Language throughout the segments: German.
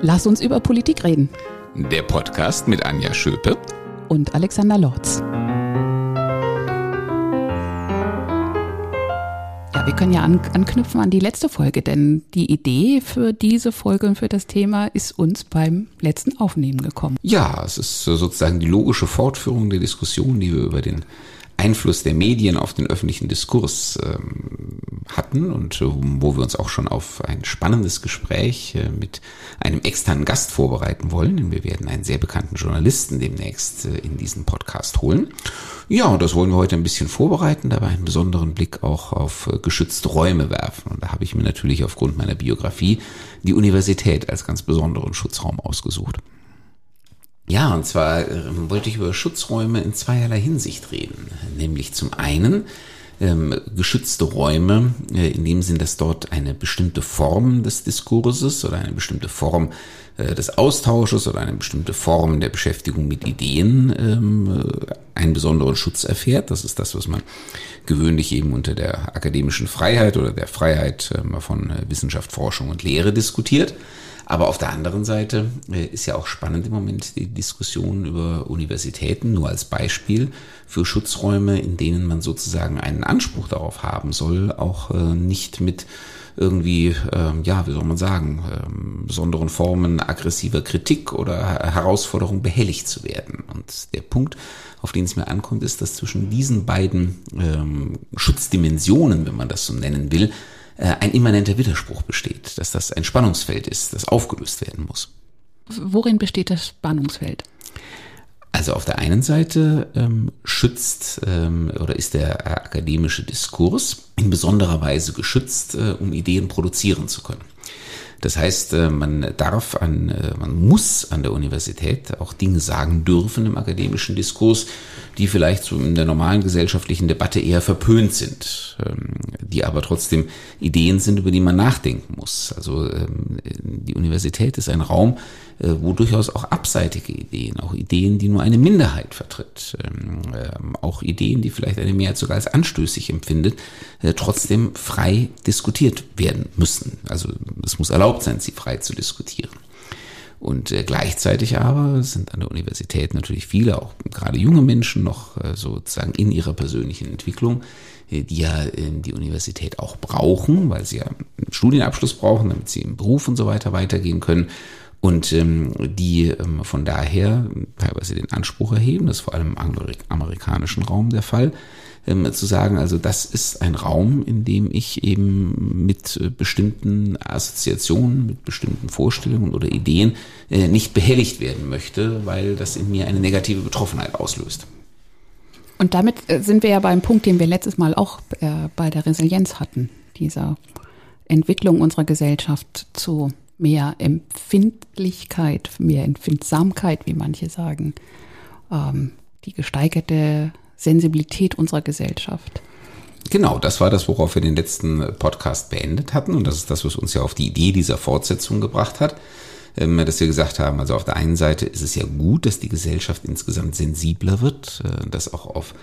Lass uns über Politik reden. Der Podcast mit Anja Schöpe und Alexander Lorz. Ja, wir können ja an, anknüpfen an die letzte Folge, denn die Idee für diese Folge und für das Thema ist uns beim letzten Aufnehmen gekommen. Ja, es ist sozusagen die logische Fortführung der Diskussion, die wir über den Einfluss der Medien auf den öffentlichen Diskurs ähm, hatten und äh, wo wir uns auch schon auf ein spannendes Gespräch äh, mit einem externen Gast vorbereiten wollen. Denn wir werden einen sehr bekannten Journalisten demnächst äh, in diesen Podcast holen. Ja, und das wollen wir heute ein bisschen vorbereiten, dabei einen besonderen Blick auch auf geschützte Räume werfen. Und da habe ich mir natürlich aufgrund meiner Biografie die Universität als ganz besonderen Schutzraum ausgesucht. Ja, und zwar äh, wollte ich über Schutzräume in zweierlei Hinsicht reden. Nämlich zum einen ähm, geschützte Räume, äh, in dem Sinn, dass dort eine bestimmte Form des Diskurses oder eine bestimmte Form äh, des Austausches oder eine bestimmte Form der Beschäftigung mit Ideen ähm, äh, einen besonderen Schutz erfährt. Das ist das, was man gewöhnlich eben unter der akademischen Freiheit oder der Freiheit äh, von Wissenschaft, Forschung und Lehre diskutiert. Aber auf der anderen Seite äh, ist ja auch spannend im Moment die Diskussion über Universitäten, nur als Beispiel für Schutzräume, in denen man sozusagen einen Anspruch darauf haben soll, auch äh, nicht mit irgendwie, ähm, ja, wie soll man sagen, ähm, besonderen Formen aggressiver Kritik oder Herausforderung behelligt zu werden. Und der Punkt, auf den es mir ankommt, ist, dass zwischen diesen beiden ähm, Schutzdimensionen, wenn man das so nennen will, ein immanenter Widerspruch besteht, dass das ein Spannungsfeld ist, das aufgelöst werden muss. Worin besteht das Spannungsfeld? Also auf der einen Seite ähm, schützt ähm, oder ist der akademische Diskurs in besonderer Weise geschützt, äh, um Ideen produzieren zu können. Das heißt, äh, man darf an, äh, man muss an der Universität auch Dinge sagen dürfen im akademischen Diskurs, die vielleicht so in der normalen gesellschaftlichen Debatte eher verpönt sind, ähm, die aber trotzdem Ideen sind, über die man nachdenken muss. Also ähm, die Universität ist ein Raum, wo durchaus auch abseitige Ideen, auch Ideen, die nur eine Minderheit vertritt, ähm, auch Ideen, die vielleicht eine Mehrheit sogar als anstößig empfindet, trotzdem frei diskutiert werden müssen. Also es muss erlaubt sein, sie frei zu diskutieren. Und äh, gleichzeitig aber sind an der Universität natürlich viele, auch gerade junge Menschen, noch äh, sozusagen in ihrer persönlichen Entwicklung, äh, die ja äh, die Universität auch brauchen, weil sie ja einen Studienabschluss brauchen, damit sie im Beruf und so weiter weitergehen können. Und ähm, die ähm, von daher teilweise den Anspruch erheben, das ist vor allem im angloamerikanischen Raum der Fall, ähm, zu sagen, also das ist ein Raum, in dem ich eben mit äh, bestimmten Assoziationen, mit bestimmten Vorstellungen oder Ideen äh, nicht behelligt werden möchte, weil das in mir eine negative Betroffenheit auslöst. Und damit äh, sind wir ja beim Punkt, den wir letztes Mal auch äh, bei der Resilienz hatten, dieser Entwicklung unserer Gesellschaft zu mehr Empfindlichkeit, mehr Empfindsamkeit, wie manche sagen, ähm, die gesteigerte Sensibilität unserer Gesellschaft. Genau, das war das, worauf wir den letzten Podcast beendet hatten. Und das ist das, was uns ja auf die Idee dieser Fortsetzung gebracht hat. Ähm, dass wir gesagt haben, also auf der einen Seite ist es ja gut, dass die Gesellschaft insgesamt sensibler wird, äh, dass auch auf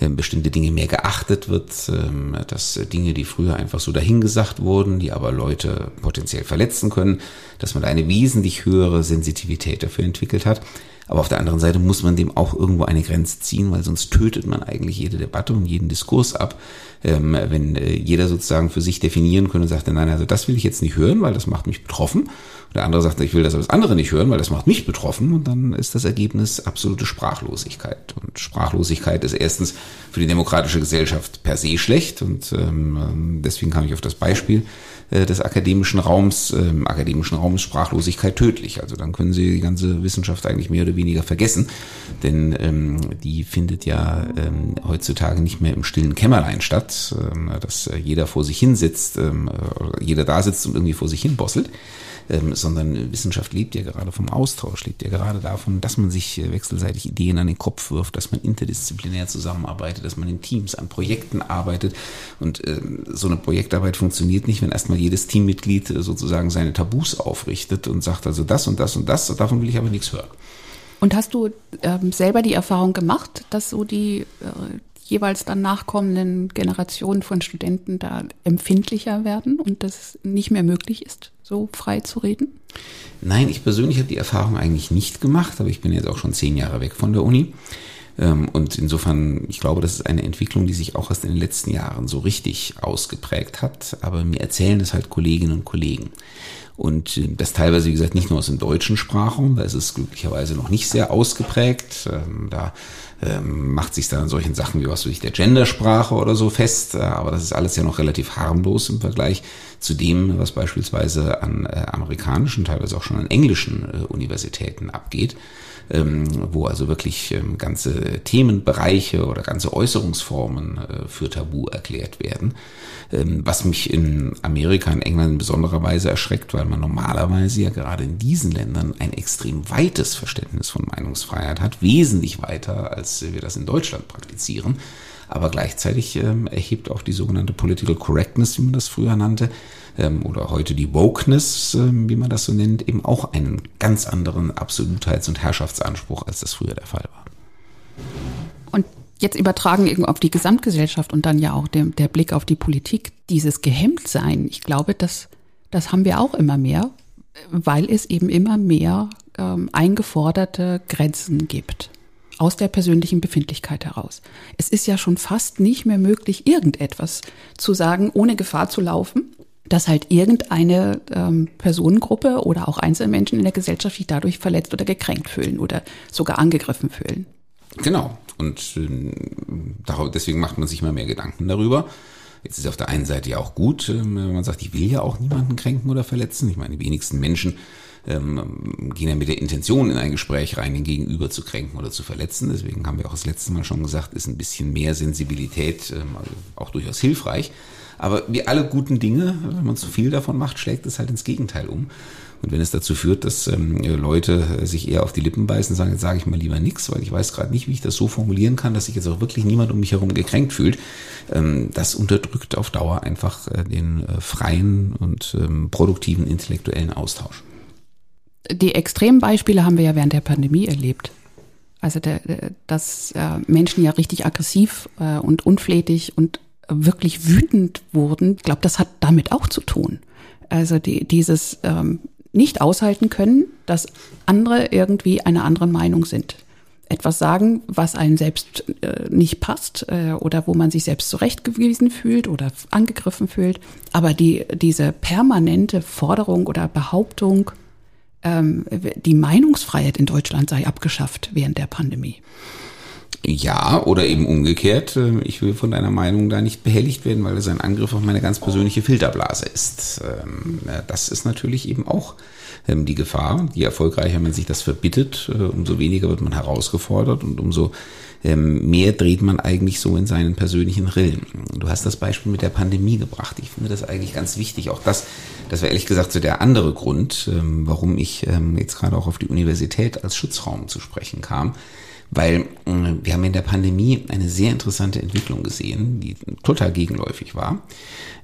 ähm, bestimmte Dinge mehr geachtet wird, ähm, dass Dinge, die früher einfach so dahingesagt wurden, die aber Leute potenziell verletzen können, dass man eine wesentlich höhere Sensitivität dafür entwickelt hat. Aber auf der anderen Seite muss man dem auch irgendwo eine Grenze ziehen, weil sonst tötet man eigentlich jede Debatte und jeden Diskurs ab. Ähm, wenn äh, jeder sozusagen für sich definieren könnte und sagt, nein, also das will ich jetzt nicht hören, weil das macht mich betroffen. Und der andere sagt, ich will das aber das andere nicht hören, weil das macht mich betroffen. Und dann ist das Ergebnis absolute Sprachlosigkeit. Und Sprachlosigkeit ist erstens für die demokratische Gesellschaft per se schlecht. Und ähm, deswegen kam ich auf das Beispiel äh, des akademischen Raums, äh, akademischen Raum ist Sprachlosigkeit tödlich. Also dann können Sie die ganze Wissenschaft eigentlich mehr oder weniger vergessen, denn ähm, die findet ja ähm, heutzutage nicht mehr im stillen Kämmerlein statt, ähm, dass jeder vor sich hin sitzt, ähm, jeder da sitzt und irgendwie vor sich hin bosselt ähm, sondern Wissenschaft lebt ja gerade vom Austausch, lebt ja gerade davon, dass man sich äh, wechselseitig Ideen an den Kopf wirft, dass man interdisziplinär zusammenarbeitet, dass man in Teams an Projekten arbeitet. Und äh, so eine Projektarbeit funktioniert nicht, wenn erstmal jedes Teammitglied äh, sozusagen seine Tabus aufrichtet und sagt, also das und das und das, davon will ich aber nichts hören. Und hast du ähm, selber die Erfahrung gemacht, dass so die, äh, jeweils dann nachkommenden Generationen von Studenten da empfindlicher werden und das nicht mehr möglich ist, so frei zu reden? Nein, ich persönlich habe die Erfahrung eigentlich nicht gemacht, aber ich bin jetzt auch schon zehn Jahre weg von der Uni. Ähm, und insofern, ich glaube, das ist eine Entwicklung, die sich auch erst in den letzten Jahren so richtig ausgeprägt hat. Aber mir erzählen es halt Kolleginnen und Kollegen. Und äh, das teilweise, wie gesagt, nicht nur aus dem deutschen Sprachraum, da ist es glücklicherweise noch nicht sehr ausgeprägt. Ähm, da ähm, macht sich dann an solchen Sachen wie was weiß ich, der Gendersprache oder so fest. Äh, aber das ist alles ja noch relativ harmlos im Vergleich zu dem, was beispielsweise an äh, amerikanischen, teilweise auch schon an englischen Universitäten abgeht wo also wirklich ähm, ganze Themenbereiche oder ganze Äußerungsformen äh, für Tabu erklärt werden. Ähm, was mich in Amerika und England in besonderer Weise erschreckt, weil man normalerweise ja gerade in diesen Ländern ein extrem weites Verständnis von Meinungsfreiheit hat, wesentlich weiter, als wir das in Deutschland praktizieren aber gleichzeitig ähm, erhebt auch die sogenannte Political Correctness, wie man das früher nannte, ähm, oder heute die Wokeness, ähm, wie man das so nennt, eben auch einen ganz anderen Absolutheits- und Herrschaftsanspruch, als das früher der Fall war. Und jetzt übertragen auf die Gesamtgesellschaft und dann ja auch der, der Blick auf die Politik, dieses Gehemmtsein, ich glaube, das, das haben wir auch immer mehr, weil es eben immer mehr ähm, eingeforderte Grenzen gibt aus der persönlichen Befindlichkeit heraus. Es ist ja schon fast nicht mehr möglich, irgendetwas zu sagen, ohne Gefahr zu laufen, dass halt irgendeine ähm, Personengruppe oder auch Einzelmenschen in der Gesellschaft sich dadurch verletzt oder gekränkt fühlen oder sogar angegriffen fühlen. Genau. Und äh, deswegen macht man sich immer mehr Gedanken darüber. Jetzt ist auf der einen Seite ja auch gut, äh, wenn man sagt, ich will ja auch niemanden kränken oder verletzen. Ich meine, die wenigsten Menschen ähm, gehen ja mit der Intention in ein Gespräch rein, den Gegenüber zu kränken oder zu verletzen. Deswegen haben wir auch das letzte Mal schon gesagt, ist ein bisschen mehr Sensibilität ähm, also auch durchaus hilfreich. Aber wie alle guten Dinge, wenn man zu viel davon macht, schlägt es halt ins Gegenteil um. Und wenn es dazu führt, dass ähm, Leute sich eher auf die Lippen beißen und sagen, jetzt sage ich mal lieber nichts, weil ich weiß gerade nicht, wie ich das so formulieren kann, dass sich jetzt auch wirklich niemand um mich herum gekränkt fühlt, ähm, das unterdrückt auf Dauer einfach äh, den äh, freien und ähm, produktiven intellektuellen Austausch. Die extremen Beispiele haben wir ja während der Pandemie erlebt. Also der, dass äh, Menschen ja richtig aggressiv äh, und unflätig und wirklich wütend wurden, ich glaube, das hat damit auch zu tun. Also die, dieses ähm, nicht aushalten können, dass andere irgendwie einer anderen Meinung sind. Etwas sagen, was einem selbst äh, nicht passt äh, oder wo man sich selbst zurechtgewiesen fühlt oder angegriffen fühlt. Aber die, diese permanente Forderung oder Behauptung, ähm, die Meinungsfreiheit in Deutschland sei abgeschafft während der Pandemie. Ja, oder eben umgekehrt, äh, ich will von deiner Meinung da nicht behelligt werden, weil es ein Angriff auf meine ganz persönliche Filterblase ist. Ähm, das ist natürlich eben auch ähm, die Gefahr. Je erfolgreicher man sich das verbittet, äh, umso weniger wird man herausgefordert und umso ähm, mehr dreht man eigentlich so in seinen persönlichen Rillen. Du hast das Beispiel mit der Pandemie gebracht. Ich finde das eigentlich ganz wichtig. Auch das, das war ehrlich gesagt so der andere Grund, warum ich jetzt gerade auch auf die Universität als Schutzraum zu sprechen kam weil äh, wir haben in der Pandemie eine sehr interessante Entwicklung gesehen, die total gegenläufig war.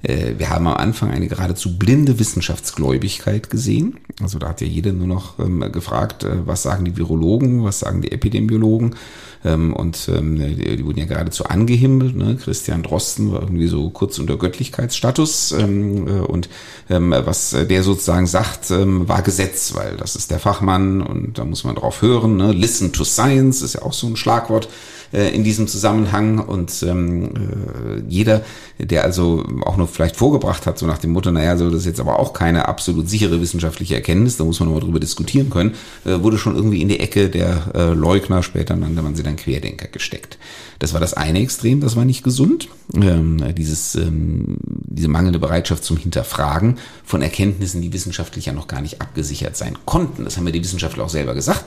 Äh, wir haben am Anfang eine geradezu blinde Wissenschaftsgläubigkeit gesehen. Also da hat ja jeder nur noch ähm, gefragt, äh, was sagen die Virologen, was sagen die Epidemiologen. Ähm, und ähm, die, wurden ja geradezu angehimmelt. Ne? Christian Drosten war irgendwie so kurz unter Göttlichkeitsstatus. Ähm, äh, und ähm, was der sozusagen sagt, ähm, war Gesetz, weil das ist der Fachmann und da muss man drauf hören. Ne? Listen to Science ist ja auch so ein Schlagwort äh, in diesem Zusammenhang. Und ähm, äh, jeder, der also auch noch vielleicht vorgebracht hat, so nach dem Motto, naja, so das ist jetzt aber auch keine absolut sichere wissenschaftliche Erkenntnis, da muss man nochmal drüber diskutieren können, äh, wurde schon irgendwie in die Ecke der äh, Leugner, später nannte man sie dann Querdenker gesteckt. Das war das eine Extrem, das war nicht gesund. Ähm, dieses, ähm, diese mangelnde Bereitschaft zum Hinterfragen von Erkenntnissen, die wissenschaftlich ja noch gar nicht abgesichert sein konnten. Das haben wir die Wissenschaftler auch selber gesagt.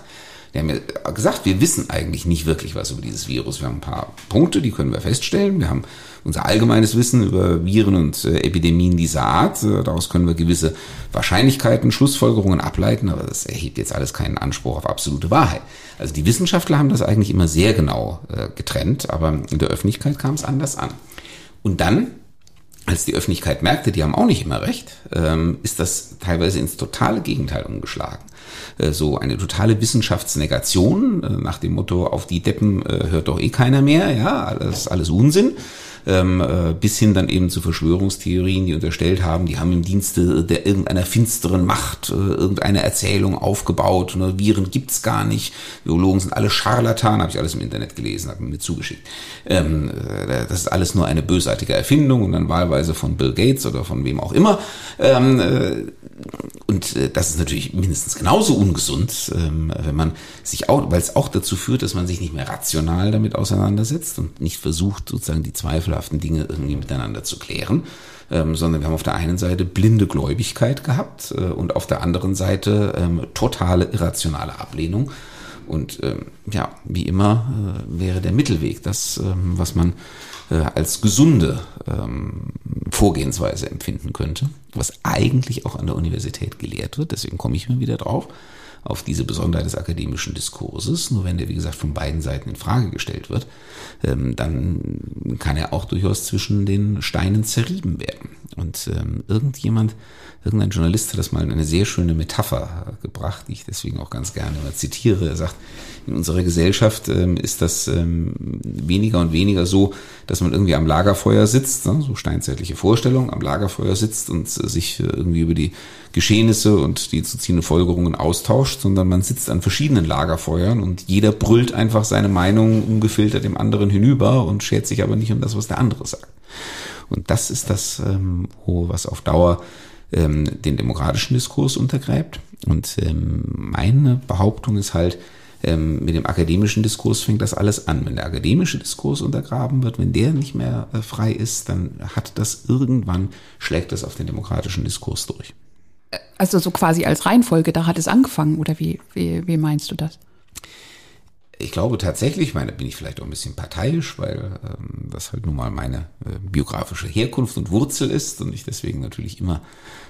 Die haben ja gesagt, wir wissen eigentlich nicht wirklich was über dieses Virus. Wir haben ein paar Punkte, die können wir feststellen. Wir haben unser allgemeines Wissen über Viren und äh, Epidemien dieser Art. Äh, daraus können wir gewisse Wahrscheinlichkeiten, Schlussfolgerungen ableiten, aber das erhebt jetzt alles keinen Anspruch auf absolute Wahrheit. Also die Wissenschaftler haben das eigentlich immer sehr genau äh, getrennt, aber in der Öffentlichkeit kam es anders an. Und dann als die Öffentlichkeit merkte, die haben auch nicht immer recht, ähm, ist das teilweise ins totale Gegenteil umgeschlagen. Äh, so eine totale Wissenschaftsnegation äh, nach dem Motto, auf die Deppen äh, hört doch eh keiner mehr, ja, alles, alles Unsinn ähm, äh, bis hin dann eben zu Verschwörungstheorien, die unterstellt haben, die haben im Dienste der irgendeiner finsteren Macht irgendeine Erzählung aufgebaut. Ne? Viren gibt's gar nicht, Biologen sind alle Scharlatan, habe ich alles im Internet gelesen, habe mir zugeschickt. Ähm, äh, das ist alles nur eine bösartige Erfindung und dann wahlweise von Bill Gates oder von wem auch immer. Und äh, das ist natürlich mindestens genauso ungesund, ähm, wenn man sich auch, weil es auch dazu führt, dass man sich nicht mehr rational damit auseinandersetzt und nicht versucht, sozusagen die zweifelhaften Dinge irgendwie miteinander zu klären, ähm, sondern wir haben auf der einen Seite blinde Gläubigkeit gehabt äh, und auf der anderen Seite ähm, totale irrationale Ablehnung. Und ja, wie immer äh, wäre der Mittelweg das, was man äh, als gesunde ähm, Vorgehensweise empfinden könnte, was eigentlich auch an der Universität gelehrt wird. Deswegen komme ich immer wieder drauf auf diese Besonderheit des akademischen Diskurses. Nur wenn der, wie gesagt, von beiden Seiten in Frage gestellt wird, ähm, dann kann er auch durchaus zwischen den Steinen zerrieben werden. Und ähm, irgendjemand, irgendein Journalist hat das mal in eine sehr schöne Metapher gebracht, die ich deswegen auch ganz gerne mal zitiere. Er sagt, in unserer Gesellschaft ähm, ist das ähm, weniger und weniger so, dass man irgendwie am Lagerfeuer sitzt, ne, so steinzeitliche Vorstellung, am Lagerfeuer sitzt und äh, sich äh, irgendwie über die Geschehnisse und die zu ziehenden Folgerungen austauscht, sondern man sitzt an verschiedenen Lagerfeuern und jeder brüllt einfach seine Meinung ungefiltert dem anderen hinüber und schert sich aber nicht um das, was der andere sagt. Und das ist das, ähm, was auf Dauer ähm, den demokratischen Diskurs untergräbt. Und ähm, meine Behauptung ist halt, ähm, mit dem akademischen Diskurs fängt das alles an. Wenn der akademische Diskurs untergraben wird, wenn der nicht mehr äh, frei ist, dann hat das irgendwann, schlägt das auf den demokratischen Diskurs durch. Also so quasi als Reihenfolge, da hat es angefangen, oder wie, wie, wie meinst du das? Ich glaube tatsächlich, ich meine, bin ich vielleicht auch ein bisschen parteiisch, weil ähm, das halt nun mal meine äh, biografische Herkunft und Wurzel ist und ich deswegen natürlich immer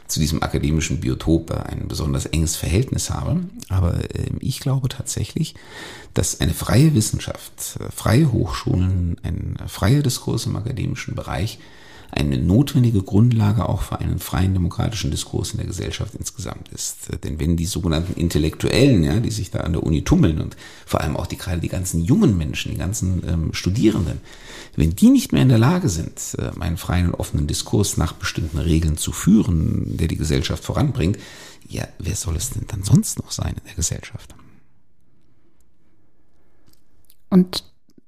zu diesem akademischen Biotop ein besonders enges Verhältnis habe. Aber äh, ich glaube tatsächlich, dass eine freie Wissenschaft, äh, freie Hochschulen, ein freier Diskurs im akademischen Bereich eine notwendige Grundlage auch für einen freien demokratischen Diskurs in der Gesellschaft insgesamt ist. Denn wenn die sogenannten Intellektuellen, ja, die sich da an der Uni tummeln und vor allem auch die gerade die ganzen jungen Menschen, die ganzen ähm, Studierenden, wenn die nicht mehr in der Lage sind, äh, einen freien und offenen Diskurs nach bestimmten Regeln zu führen, der die Gesellschaft voranbringt, ja, wer soll es denn dann sonst noch sein in der Gesellschaft? Und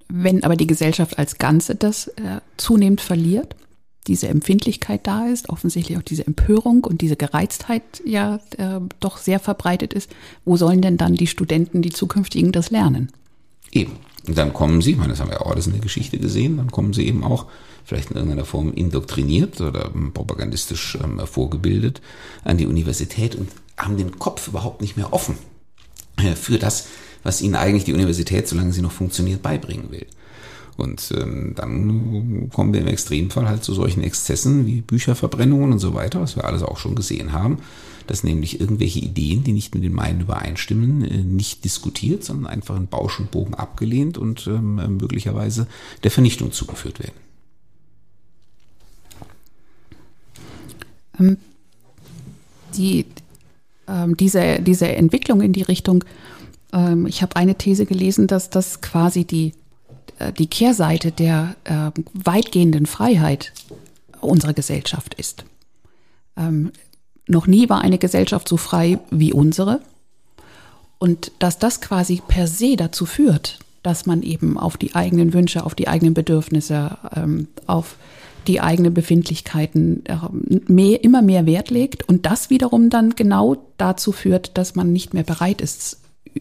wenn aber die Gesellschaft als Ganze das äh, zunehmend verliert? Diese Empfindlichkeit da ist, offensichtlich auch diese Empörung und diese Gereiztheit ja äh, doch sehr verbreitet ist, wo sollen denn dann die Studenten, die zukünftigen, das lernen? Eben. Und dann kommen sie, ich meine, das haben wir auch alles in der Geschichte gesehen, dann kommen sie eben auch vielleicht in irgendeiner Form indoktriniert oder propagandistisch ähm, vorgebildet an die Universität und haben den Kopf überhaupt nicht mehr offen äh, für das, was ihnen eigentlich die Universität, solange sie noch funktioniert, beibringen will. Und ähm, dann kommen wir im Extremfall halt zu solchen Exzessen wie Bücherverbrennungen und so weiter, was wir alles auch schon gesehen haben, dass nämlich irgendwelche Ideen, die nicht mit den meinen übereinstimmen, äh, nicht diskutiert, sondern einfach in Bausch und Bogen abgelehnt und ähm, möglicherweise der Vernichtung zugeführt werden. Ähm, die, ähm, diese, diese Entwicklung in die Richtung, ähm, ich habe eine These gelesen, dass das quasi die äh, die Kehrseite der äh, weitgehenden Freiheit unserer Gesellschaft ist. Ähm, noch nie war eine Gesellschaft so frei wie unsere. Und dass das quasi per se dazu führt, dass man eben auf die eigenen Wünsche, auf die eigenen Bedürfnisse, ähm, auf die eigenen Befindlichkeiten äh, mehr, immer mehr Wert legt und das wiederum dann genau dazu führt, dass man nicht mehr bereit ist,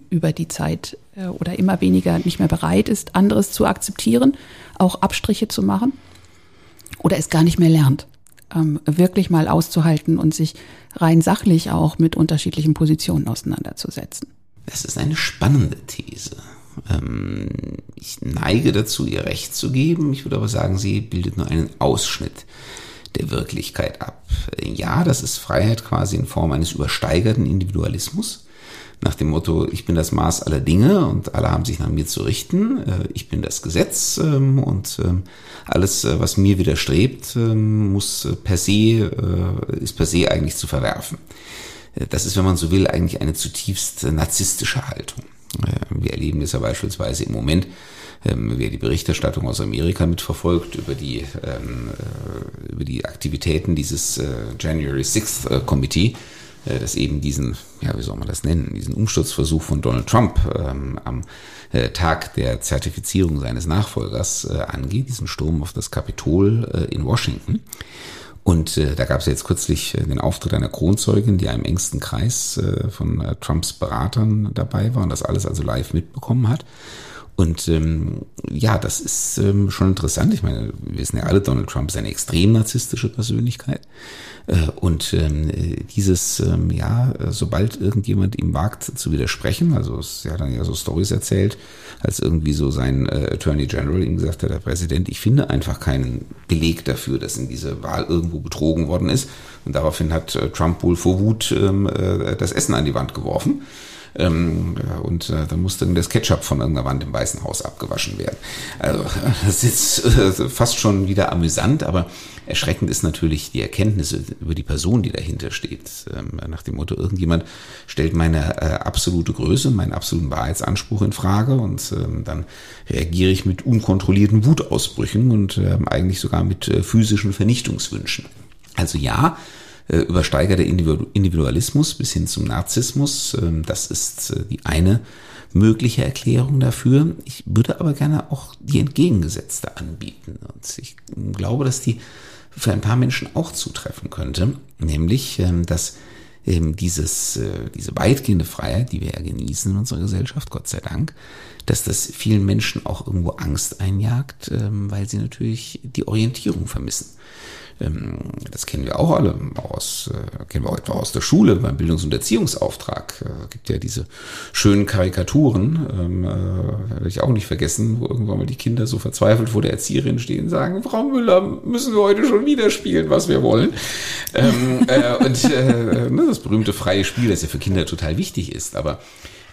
über die Zeit äh, oder immer weniger nicht mehr bereit ist, anderes zu akzeptieren, auch Abstriche zu machen oder es gar nicht mehr lernt, ähm, wirklich mal auszuhalten und sich rein sachlich auch mit unterschiedlichen Positionen auseinanderzusetzen. Das ist eine spannende These. Ähm, ich neige dazu, ihr Recht zu geben. Ich würde aber sagen, sie bildet nur einen Ausschnitt der Wirklichkeit ab. Ja, das ist Freiheit quasi in Form eines übersteigerten Individualismus nach dem Motto, ich bin das Maß aller Dinge und alle haben sich nach mir zu richten, äh, ich bin das Gesetz ähm, und ähm, alles, äh, was mir widerstrebt, ähm, muss per se, äh, ist per se eigentlich zu verwerfen. Das ist, wenn man so will, eigentlich eine zutiefst narzisstische Haltung. Wir erleben es ja beispielsweise im Moment, wer die Berichterstattung aus Amerika mitverfolgt über die, über die Aktivitäten dieses January 6th Committee, äh, das eben diesen, ja, wie soll man das nennen, diesen Umsturzversuch von Donald Trump ähm, am äh, Tag der Zertifizierung seines Nachfolgers äh, angeht, diesen Sturm auf das Kapitol äh, in Washington. Und äh, da gab es jetzt kürzlich äh, den Auftritt einer Kronzeugin, die einem engsten Kreis äh, von Trumps Beratern dabei war und das alles also live mitbekommen hat. Und ähm, ja, das ist ähm, schon interessant. Ich meine, wir wissen ja alle, Donald Trump ist eine extrem narzisstische Persönlichkeit. Äh, und ähm, dieses, ähm, ja, sobald irgendjemand ihm wagt zu widersprechen, also es hat dann ja so Stories erzählt, als irgendwie so sein äh, Attorney General ihm gesagt hat, der Präsident, ich finde einfach keinen Beleg dafür, dass in diese Wahl irgendwo betrogen worden ist. Und daraufhin hat äh, Trump wohl vor Wut ähm, äh, das Essen an die Wand geworfen. Ähm, und äh, dann musste das Ketchup von irgendeiner Wand im Weißen Haus abgewaschen werden. Also das ist äh, fast schon wieder amüsant, aber erschreckend ist natürlich die Erkenntnis über die Person, die dahinter steht. Ähm, nach dem Motto, irgendjemand stellt meine äh, absolute Größe, meinen absoluten Wahrheitsanspruch in Frage und ähm, dann reagiere ich mit unkontrollierten Wutausbrüchen und ähm, eigentlich sogar mit äh, physischen Vernichtungswünschen. Also ja, äh, übersteigerte Individualismus bis hin zum Narzissmus. Ähm, das ist äh, die eine mögliche Erklärung dafür. Ich würde aber gerne auch die entgegengesetzte anbieten. Und ich glaube, dass die für ein paar Menschen auch zutreffen könnte, nämlich, ähm, dass ähm, dieses, äh, diese weitgehende Freiheit, die wir ja genießen in unserer Gesellschaft, Gott sei Dank, dass das vielen Menschen auch irgendwo Angst einjagt, weil sie natürlich die Orientierung vermissen. Ähm, das kennen wir auch alle aus, äh, kennen wir auch etwa aus der Schule beim Bildungs- und Erziehungsauftrag. Äh, gibt ja diese schönen Karikaturen, ähm, äh, werde ich auch nicht vergessen, wo irgendwann mal die Kinder so verzweifelt vor der Erzieherin stehen und sagen, Frau Müller, müssen wir heute schon wieder spielen, was wir wollen. Ähm, äh, und äh, ne, das berühmte freie Spiel, das ja für Kinder total wichtig ist, aber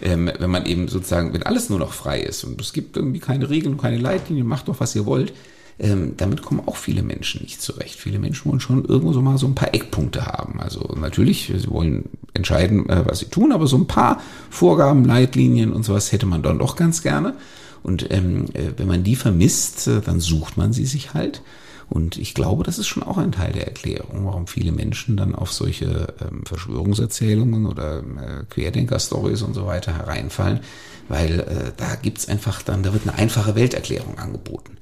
ähm, wenn man eben sozusagen, wenn alles nur noch frei ist und es gibt irgendwie keine Regeln, keine Leitlinien, macht doch, was ihr wollt, ähm, damit kommen auch viele Menschen nicht zurecht. Viele Menschen wollen schon irgendwo so mal so ein paar Eckpunkte haben. Also natürlich, sie wollen entscheiden, äh, was sie tun, aber so ein paar Vorgaben, Leitlinien und sowas hätte man dann doch ganz gerne. Und ähm, äh, wenn man die vermisst, äh, dann sucht man sie sich halt. Und ich glaube, das ist schon auch ein Teil der Erklärung, warum viele Menschen dann auf solche ähm, Verschwörungserzählungen oder äh, Querdenker-Stories und so weiter hereinfallen, weil äh, da gibt's einfach dann, da wird eine einfache Welterklärung angeboten.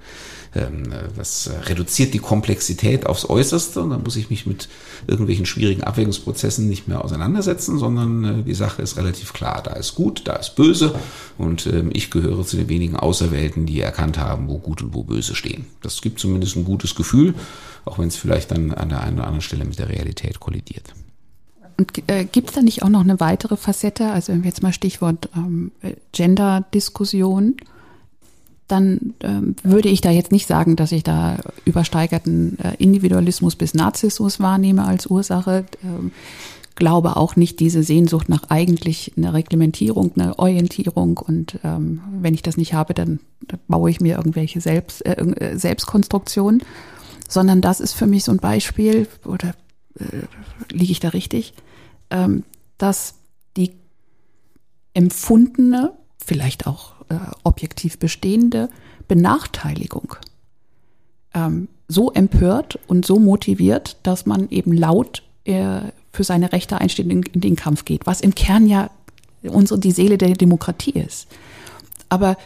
Ähm, das reduziert die Komplexität aufs Äußerste und dann muss ich mich mit irgendwelchen schwierigen Abwägungsprozessen nicht mehr auseinandersetzen, sondern äh, die Sache ist relativ klar. Da ist gut, da ist böse und ähm, ich gehöre zu den wenigen Auserwählten, die erkannt haben, wo gut und wo böse stehen. Das gibt zumindest ein gutes Gefühl, auch wenn es vielleicht dann an der einen oder anderen Stelle mit der Realität kollidiert. Und äh, gibt es da nicht auch noch eine weitere Facette? Also wenn wir jetzt mal Stichwort ähm, Gender-Diskussion, dann ähm, würde ich da jetzt nicht sagen, dass ich da übersteigerten äh, Individualismus bis Narzissmus wahrnehme als Ursache. Ähm, glaube auch nicht diese Sehnsucht nach eigentlich einer Reglementierung, einer Orientierung. Und ähm, wenn ich das nicht habe, dann, baue ich mir irgendwelche Selbst, äh, äh Selbstkonstruktionen, sondern das ist für mich so ein Beispiel oder äh, liege ich da richtig, ähm, dass die empfundene, vielleicht auch äh, objektiv bestehende Benachteiligung ähm, so empört und so motiviert, dass man eben laut äh, für seine Rechte einsteht in, in den Kampf geht, was im Kern ja unsere die Seele der Demokratie ist. Aber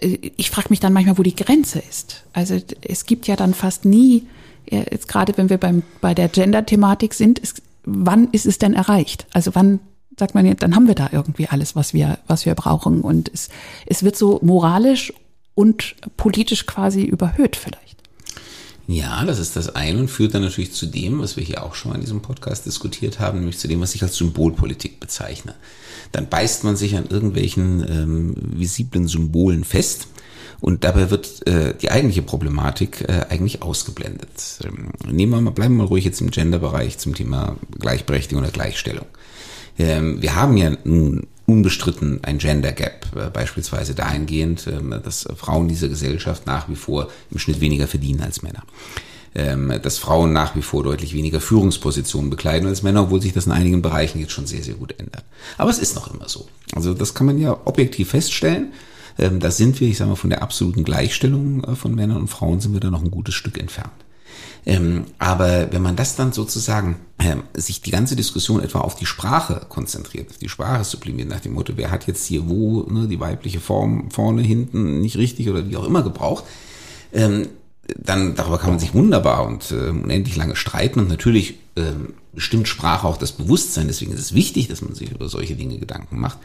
äh, ich frage mich dann manchmal, wo die Grenze ist. Also es gibt ja dann fast nie, äh, jetzt gerade wenn wir beim, bei der Gender-Thematik sind, ist, wann ist es denn erreicht? Also wann sagt man, dann haben wir da irgendwie alles, was wir, was wir brauchen. Und es, es wird so moralisch und politisch quasi überhöht vielleicht. Ja, das ist das eine und führt dann natürlich zu dem, was wir hier auch schon mal in diesem Podcast diskutiert haben, nämlich zu dem, was ich als Symbolpolitik bezeichne. Dann beißt man sich an irgendwelchen ähm, visiblen Symbolen fest und dabei wird äh, die eigentliche Problematik äh, eigentlich ausgeblendet. Ähm, nehmen wir mal, bleiben wir mal ruhig jetzt im Genderbereich zum Thema Gleichberechtigung oder Gleichstellung. Ähm, wir haben ja nun unbestritten ein Gender Gap, äh, beispielsweise dahingehend, äh, dass Frauen dieser Gesellschaft nach wie vor im Schnitt weniger verdienen als Männer. Ähm, dass Frauen nach wie vor deutlich weniger Führungspositionen bekleiden als Männer, obwohl sich das in einigen Bereichen jetzt schon sehr, sehr gut ändert. Aber es ist noch immer so. Also das kann man ja objektiv feststellen. Ähm, da sind wir, ich sage mal, von der absoluten Gleichstellung äh, von Männern und Frauen sind wir da noch ein gutes Stück entfernt. Ähm, aber wenn man das dann sozusagen ähm, sich die ganze Diskussion etwa auf die Sprache konzentriert, auf die Sprache sublimiert, nach dem Motto, wer hat jetzt hier wo ne, die weibliche Form vorne, hinten nicht richtig oder wie auch immer gebraucht, ähm, dann darüber kann man sich wunderbar und äh, unendlich lange streiten und natürlich äh, bestimmt Sprache auch das Bewusstsein, deswegen ist es wichtig, dass man sich über solche Dinge Gedanken macht.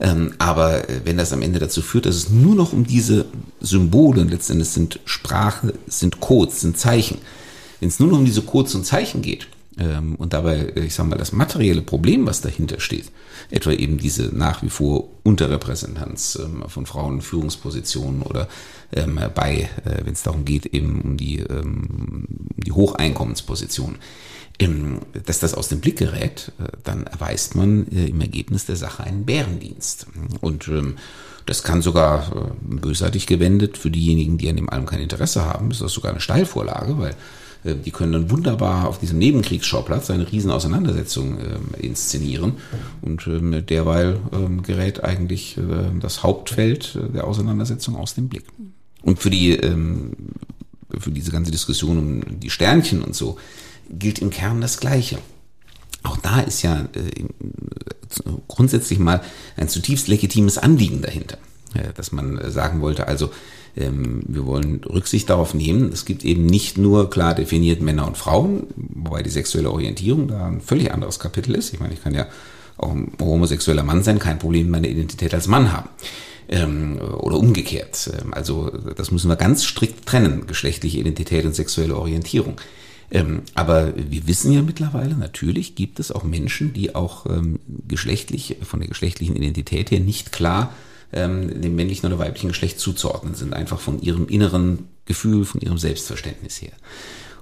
Ähm, aber äh, wenn das am Ende dazu führt, dass es nur noch um diese Symbole, letztendlich sind Sprache, sind Codes, sind Zeichen, wenn es nur noch um diese Codes und Zeichen geht, ähm, und dabei, äh, ich sage mal, das materielle Problem, was dahinter steht, etwa eben diese nach wie vor Unterrepräsentanz ähm, von Frauen in Führungspositionen oder ähm, bei, äh, wenn es darum geht, eben um die, ähm, die Hocheinkommensposition, ähm, dass das aus dem Blick gerät, äh, dann erweist man äh, im Ergebnis der Sache einen Bärendienst. Und ähm, das kann sogar äh, bösartig gewendet für diejenigen, die an dem allem kein Interesse haben, ist das sogar eine Steilvorlage, weil die können dann wunderbar auf diesem Nebenkriegsschauplatz eine riesen Auseinandersetzung äh, inszenieren. Und ähm, derweil ähm, gerät eigentlich äh, das Hauptfeld der Auseinandersetzung aus dem Blick. Und für die, ähm, für diese ganze Diskussion um die Sternchen und so gilt im Kern das Gleiche. Auch da ist ja äh, grundsätzlich mal ein zutiefst legitimes Anliegen dahinter, äh, dass man äh, sagen wollte, also ähm, wir wollen Rücksicht darauf nehmen. Es gibt eben nicht nur klar definiert Männer und Frauen, wobei die sexuelle Orientierung da ein völlig anderes Kapitel ist. Ich meine, ich kann ja auch ein homosexueller Mann sein, kein Problem meine Identität als Mann haben. Ähm, oder umgekehrt. Ähm, also das müssen wir ganz strikt trennen, geschlechtliche Identität und sexuelle Orientierung. Ähm, aber wir wissen ja mittlerweile, natürlich gibt es auch Menschen, die auch ähm, geschlechtlich, von der geschlechtlichen Identität her nicht klar ähm, dem männlichen oder weiblichen Geschlecht zuzuordnen sind, einfach von ihrem inneren Gefühl, von ihrem Selbstverständnis her.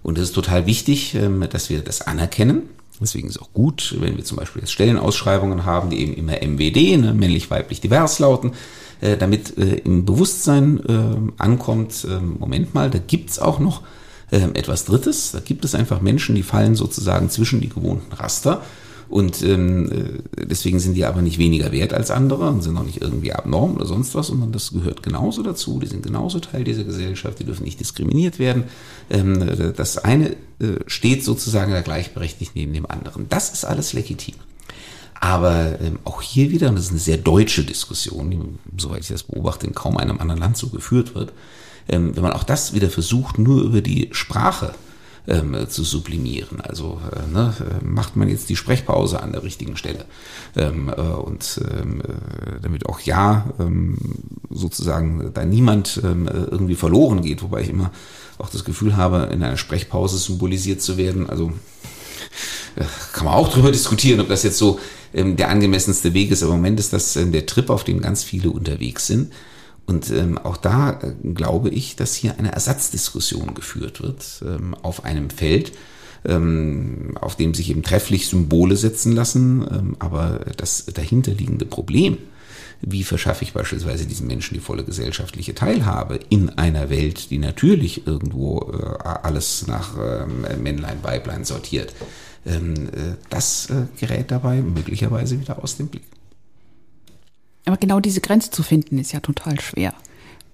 Und es ist total wichtig, ähm, dass wir das anerkennen. Deswegen ist es auch gut, wenn wir zum Beispiel jetzt Stellenausschreibungen haben, die eben immer MWD, ne, männlich, weiblich, divers lauten, äh, damit äh, im Bewusstsein äh, ankommt, äh, Moment mal, da gibt's auch noch äh, etwas Drittes. Da gibt es einfach Menschen, die fallen sozusagen zwischen die gewohnten Raster und ähm, äh, deswegen sind die aber nicht weniger wert als andere und sind auch nicht irgendwie abnorm oder sonst was, sondern das gehört genauso dazu. Die sind genauso Teil dieser Gesellschaft, die dürfen nicht diskriminiert werden. Ähm, das eine äh, steht sozusagen da gleichberechtigt neben dem anderen. Das ist alles legitim. Aber ähm, auch hier wieder, und das ist eine sehr deutsche Diskussion, die, soweit ich das beobachte, in kaum einem anderen Land so geführt wird, ähm, wenn man auch das wieder versucht, nur über die Sprache ähm, zu sublimieren. Also äh, ne, macht man jetzt die Sprechpause an der richtigen Stelle ähm, äh, und ähm, äh, damit auch ja ähm, sozusagen da niemand ähm, irgendwie verloren geht, wobei ich immer auch das Gefühl habe, in einer Sprechpause symbolisiert zu werden. Also äh, kann man auch drüber diskutieren, ob das jetzt so ähm, der angemessenste Weg ist. Aber im Moment ist das äh, der Trip, auf dem ganz viele unterwegs sind. Und ähm, auch da äh, glaube ich, dass hier eine Ersatzdiskussion geführt wird ähm, auf einem Feld, ähm, auf dem sich eben trefflich Symbole setzen lassen, ähm, aber das dahinterliegende Problem, wie verschaffe ich beispielsweise diesen Menschen die volle gesellschaftliche Teilhabe in einer Welt, die natürlich irgendwo äh, alles nach äh, Männlein, Weiblein sortiert, ähm, äh, das äh, gerät dabei möglicherweise wieder aus dem Blick. Aber genau diese Grenze zu finden ist ja total schwer.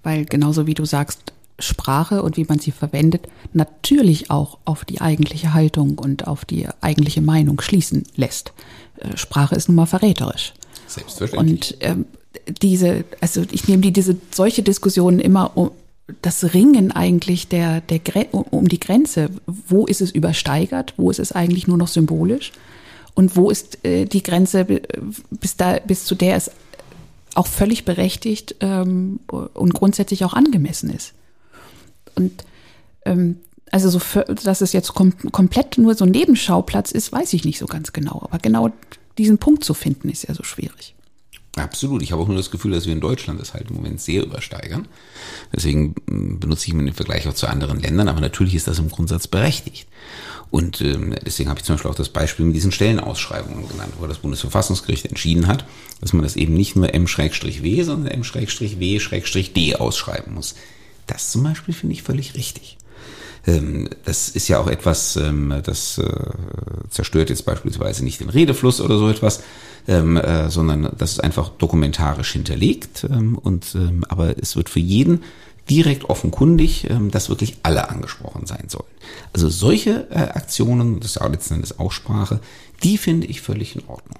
Weil genauso wie du sagst, Sprache und wie man sie verwendet, natürlich auch auf die eigentliche Haltung und auf die eigentliche Meinung schließen lässt. Äh, Sprache ist nun mal verräterisch. Selbstverständlich. Und ähm, diese, also ich nehme die, diese solche Diskussionen immer um das Ringen eigentlich der, der um die Grenze. Wo ist es übersteigert? Wo ist es eigentlich nur noch symbolisch? Und wo ist äh, die Grenze, bis da, bis zu der es auch völlig berechtigt ähm, und grundsätzlich auch angemessen ist. Und ähm, also so, für, dass es jetzt kom komplett nur so ein Nebenschauplatz ist, weiß ich nicht so ganz genau. Aber genau diesen Punkt zu finden, ist ja so schwierig. Absolut. Ich habe auch nur das Gefühl, dass wir in Deutschland das halt im Moment sehr übersteigern. Deswegen hm, benutze ich mir den Vergleich auch zu anderen Ländern, aber natürlich ist das im Grundsatz berechtigt. Und ähm, deswegen habe ich zum Beispiel auch das Beispiel mit diesen Stellenausschreibungen genannt, wo das Bundesverfassungsgericht entschieden hat, dass man das eben nicht nur M-W, sondern M-W-D ausschreiben muss. Das zum Beispiel finde ich völlig richtig. Ähm, das ist ja auch etwas, ähm, das äh, zerstört jetzt beispielsweise nicht den Redefluss oder so etwas, ähm, äh, sondern das ist einfach dokumentarisch hinterlegt. Und aber es wird für jeden direkt offenkundig, dass wirklich alle angesprochen sein sollen. Also solche äh, Aktionen, das ist ja letzten Endes Aussprache, die finde ich völlig in Ordnung.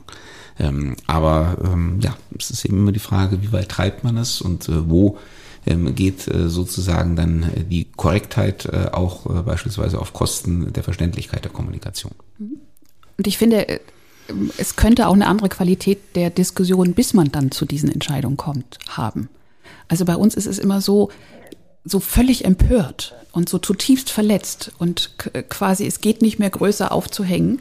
Aber ja, es ist eben immer die Frage, wie weit treibt man es und wo geht äh, sozusagen dann äh, die Korrektheit äh, auch beispielsweise auf Kosten der Verständlichkeit der Kommunikation. Und ich finde, es könnte auch eine andere Qualität der Diskussion, bis man dann zu diesen Entscheidungen kommt, haben. Also bei uns ist es immer so, so völlig empört und so zutiefst verletzt und quasi es geht nicht mehr größer aufzuhängen,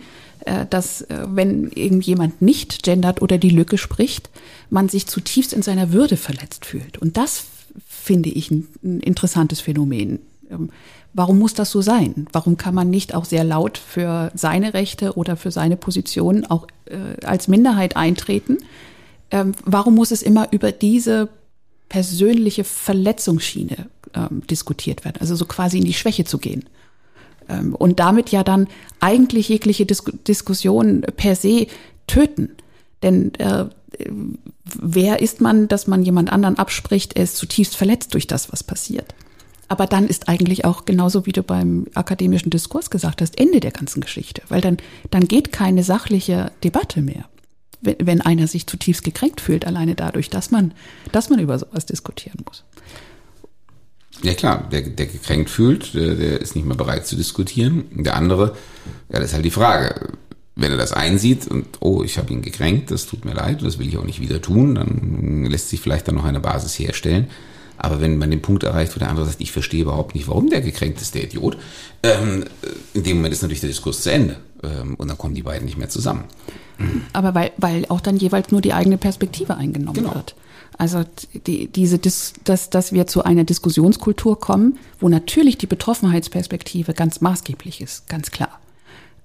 dass wenn irgendjemand nicht gendert oder die Lücke spricht, man sich zutiefst in seiner Würde verletzt fühlt. Und das finde ich ein, interessantes Phänomen. Ähm, warum muss das so sein? Warum kann man nicht auch sehr laut für seine Rechte oder für seine Position auch äh, als Minderheit eintreten? Ähm, warum muss es immer über diese persönliche Verletzungsschiene ähm, diskutiert werden, also so quasi in die Schwäche zu gehen. Ähm, und damit ja dann eigentlich jegliche Dis Diskussion per se töten. Denn äh, wer ist man, dass man jemand anderen abspricht, er ist zutiefst verletzt durch das, was passiert. Aber dann ist eigentlich auch genauso wie du beim akademischen Diskurs gesagt hast, Ende der ganzen Geschichte, weil dann, dann geht keine sachliche Debatte mehr wenn, wenn einer sich zutiefst gekränkt fühlt, alleine dadurch, dass man, dass man über sowas diskutieren muss. Ja klar, der, der gekränkt fühlt, der, der ist nicht mehr bereit zu diskutieren. Der andere, ja, das ist halt die Frage. Wenn er das einsieht und, oh, ich habe ihn gekränkt, das tut mir leid, das will ich auch nicht wieder tun, dann lässt sich vielleicht dann noch eine Basis herstellen. Aber wenn man den Punkt erreicht, wo der andere sagt, ich verstehe überhaupt nicht, warum der gekränkt ist, der Idiot, ähm, in dem Moment ist natürlich der Diskurs zu Ende. Ähm, und dann kommen die beiden nicht mehr zusammen. Aber weil, weil auch dann jeweils nur die eigene Perspektive eingenommen genau. wird. Also die, diese, dass, dass wir zu einer Diskussionskultur kommen, wo natürlich die Betroffenheitsperspektive ganz maßgeblich ist, ganz klar.